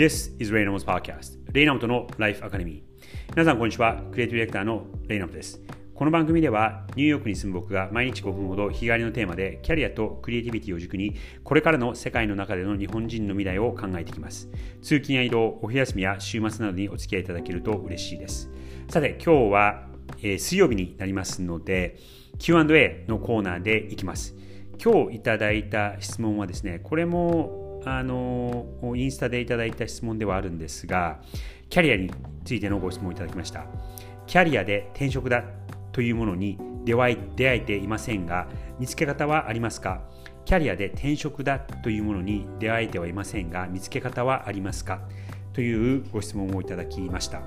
This is Reynolds Podcast レイナムトのライフアカデミー皆さんこんにちは。クリエイティブディレクターのレイナムトです。この番組ではニューヨークに住む僕が毎日5分ほど日帰りのテーマでキャリアとクリエイティビティを軸にこれからの世界の中での日本人の未来を考えていきます。通勤や移動お昼休みや週末などにお付き合いいただけると嬉しいです。さて今日は、えー、水曜日になりますので Q&A のコーナーでいきます。今日いただいた質問はですねこれもあのインスタでいただいた質問ではあるんですがキャリアについてのご質問をいただきました。キャリアで転職だというものに出会えていませんが見つけ方はありますか？キャリアで転職だというものに出会えてはいませんが見つけ方はありますか？というご質問をいただきました。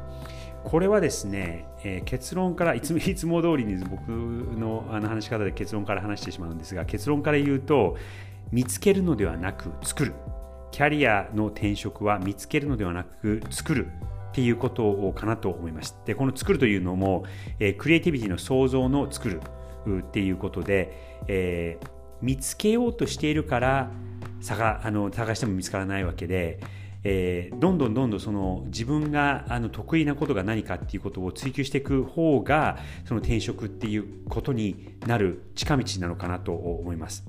これはですね、えー、結論からいつも いつも通りに僕のあの話し方で結論から話してしまうんですが結論から言うと見つけるのではなく作るキャリアの転職は見つけるのではなく作るっていうことかなと思います。で、この作るというのも、えー、クリエイティビティの創造の作るっていうことで、えー、見つけようとしているから探あの探しても見つからないわけで、えー、どんどんどんどんその自分があの得意なことが何かっていうことを追求していく方がその転職っていうことになる近道なのかなと思います。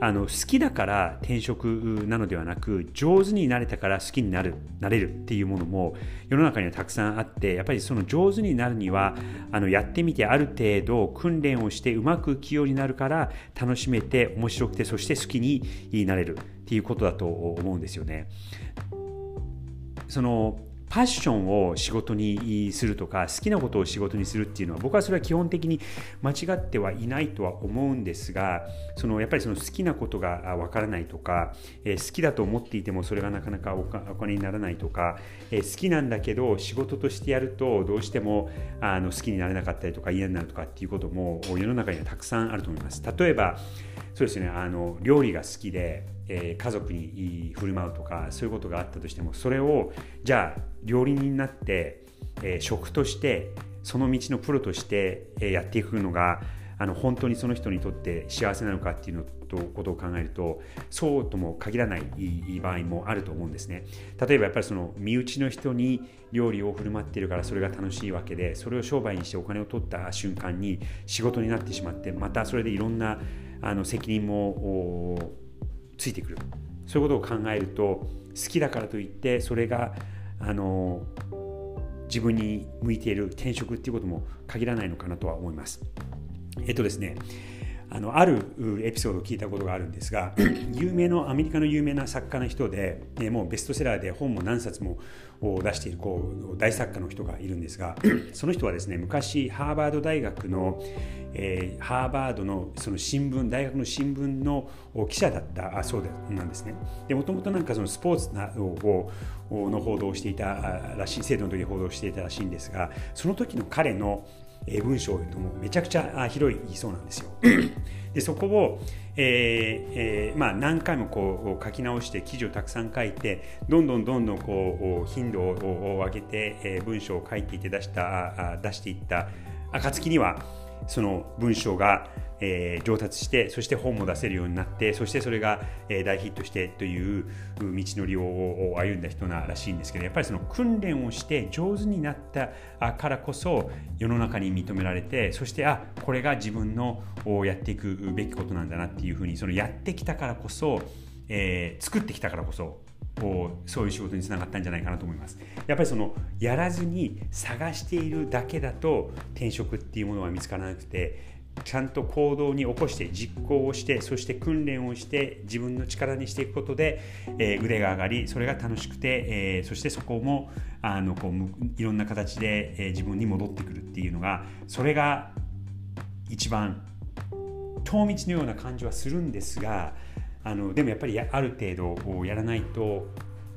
あの好きだから転職なのではなく上手になれたから好きになるなれるっていうものも世の中にはたくさんあってやっぱりその上手になるにはあのやってみてある程度訓練をしてうまく器用になるから楽しめて面白くてそして好きになれるっていうことだと思うんですよね。そのパッションを仕事にするとか好きなことを仕事にするっていうのは僕はそれは基本的に間違ってはいないとは思うんですがそのやっぱりその好きなことがわからないとか、えー、好きだと思っていてもそれがなかなかお金にならないとか、えー、好きなんだけど仕事としてやるとどうしてもあの好きになれなかったりとか嫌になるとかっていうことも世の中にはたくさんあると思います。例えばそうですねあの料理が好きで、え、家族に振る舞うとかそういうことがあったとしてもそれをじゃあ料理人になって、え、食としてその道のプロとして、え、やっていくのがあの本当にその人にとって幸せなのかっていうのとことを考えるとそうとも限らない場合もあると思うんですね。例えばやっぱりその身内の人に料理を振る舞ってるからそれが楽しいわけでそれを商売にしてお金を取った瞬間に仕事になってしまってまたそれでいろんなあの責任もついてくるそういうことを考えると好きだからといってそれがあの自分に向いている転職っていうことも限らないのかなとは思います。えっとですねあのあるエピソードを聞いたことがあるんですが 有名のアメリカの有名な作家の人で、ね、もうベストセラーで本も何冊も出しているこう大作家の人がいるんですがその人はですね昔ハーバード大学の、えー、ハーバードのその新聞大学の新聞の記者だったそうでなんですね。でもともとなんかそのスポーツなをの報道をしていたらしい制度の時に報道していたらしいんですがその時の彼の文章ともめちゃくちゃ広いそうなんですよ。でそこを、えーえーまあ、何回もこう書き直して記事をたくさん書いてどんどんどんどんこう頻度を上げて、えー、文章を書いていって出した出していった暁にはその文章がえー、上達してそして本も出せるようになってそしてそれが、えー、大ヒットしてという道のりを歩んだ人ならしいんですけどやっぱりその訓練をして上手になったからこそ世の中に認められてそしてあこれが自分のやっていくべきことなんだなっていうふうにそのやってきたからこそ、えー、作ってきたからこそこうそういう仕事につながったんじゃないかなと思います。やっぱりそのやらずに探しているだけだと転職っていうものは見つからなくてちゃんと行動に起こして実行をしてそして訓練をして自分の力にしていくことで、えー、腕が上がりそれが楽しくて、えー、そしてそこもあのこういろんな形で、えー、自分に戻ってくるっていうのがそれが一番遠道のような感じはするんですがあのでもやっぱりある程度やらないと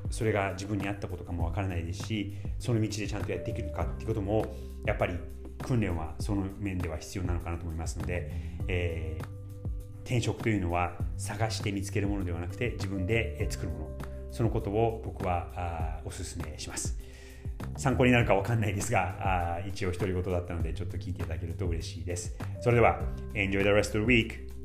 それが自分に合ったことかもわからないですしその道でちゃんとやっていけるかっていうこともやっぱり訓練はその面では必要なのかなと思いますので、えー、転職というのは探して見つけるものではなくて自分で作るもの。そのことを僕はあお勧めします。参考になるか分かんないですがあ一応独り言だったのでちょっと聞いていただけると嬉しいです。それでは Enjoy the rest of the week!